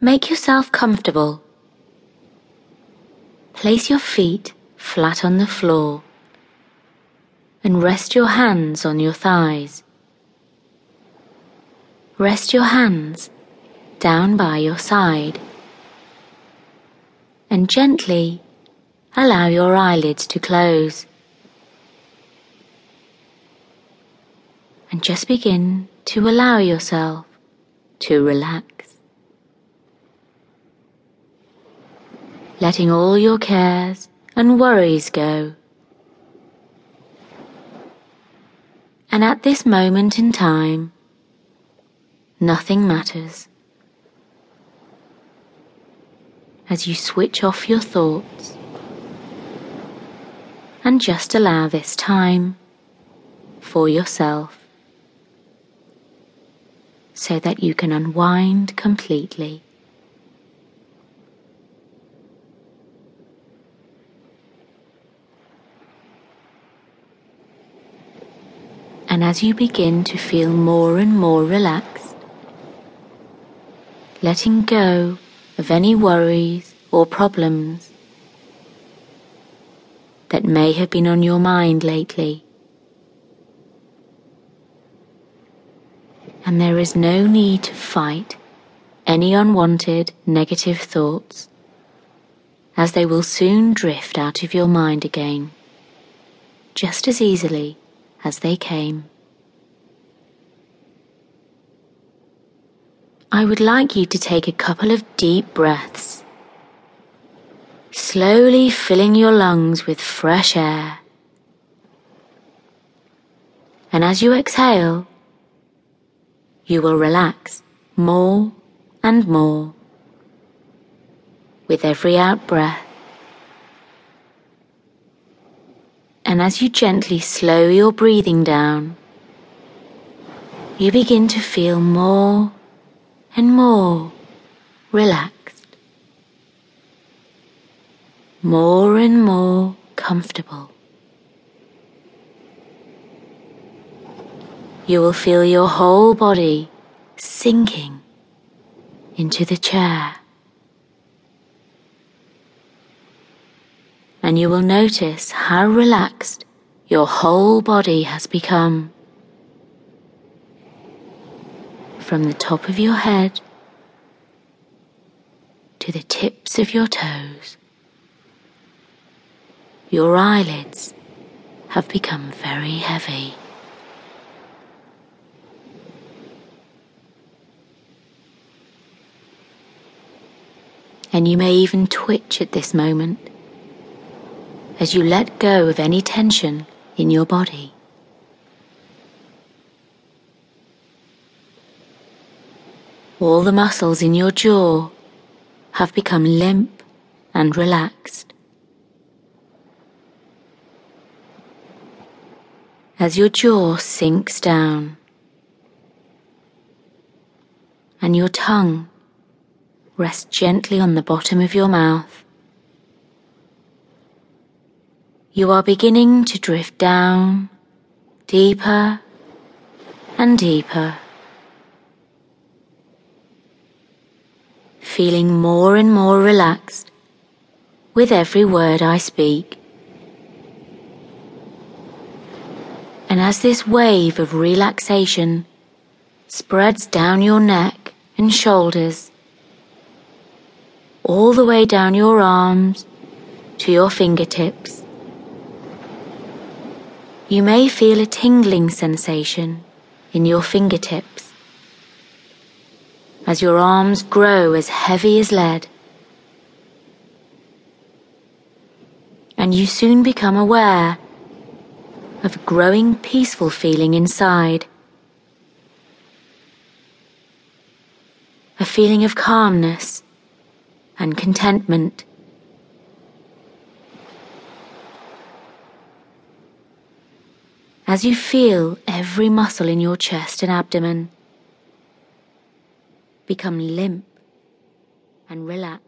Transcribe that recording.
Make yourself comfortable. Place your feet flat on the floor and rest your hands on your thighs. Rest your hands down by your side and gently allow your eyelids to close. And just begin to allow yourself to relax. Letting all your cares and worries go. And at this moment in time, nothing matters. As you switch off your thoughts and just allow this time for yourself so that you can unwind completely. And as you begin to feel more and more relaxed, letting go of any worries or problems that may have been on your mind lately. And there is no need to fight any unwanted negative thoughts, as they will soon drift out of your mind again, just as easily as they came. I would like you to take a couple of deep breaths, slowly filling your lungs with fresh air. And as you exhale, you will relax more and more with every out breath. And as you gently slow your breathing down, you begin to feel more and more relaxed, more and more comfortable. You will feel your whole body sinking into the chair. And you will notice how relaxed your whole body has become. From the top of your head to the tips of your toes, your eyelids have become very heavy. And you may even twitch at this moment as you let go of any tension in your body. All the muscles in your jaw have become limp and relaxed. As your jaw sinks down and your tongue rests gently on the bottom of your mouth, you are beginning to drift down deeper and deeper, feeling more and more relaxed with every word I speak. And as this wave of relaxation spreads down your neck and shoulders, all the way down your arms to your fingertips, you may feel a tingling sensation in your fingertips as your arms grow as heavy as lead. And you soon become aware of a growing peaceful feeling inside. A feeling of calmness and contentment. As you feel every muscle in your chest and abdomen become limp and relaxed.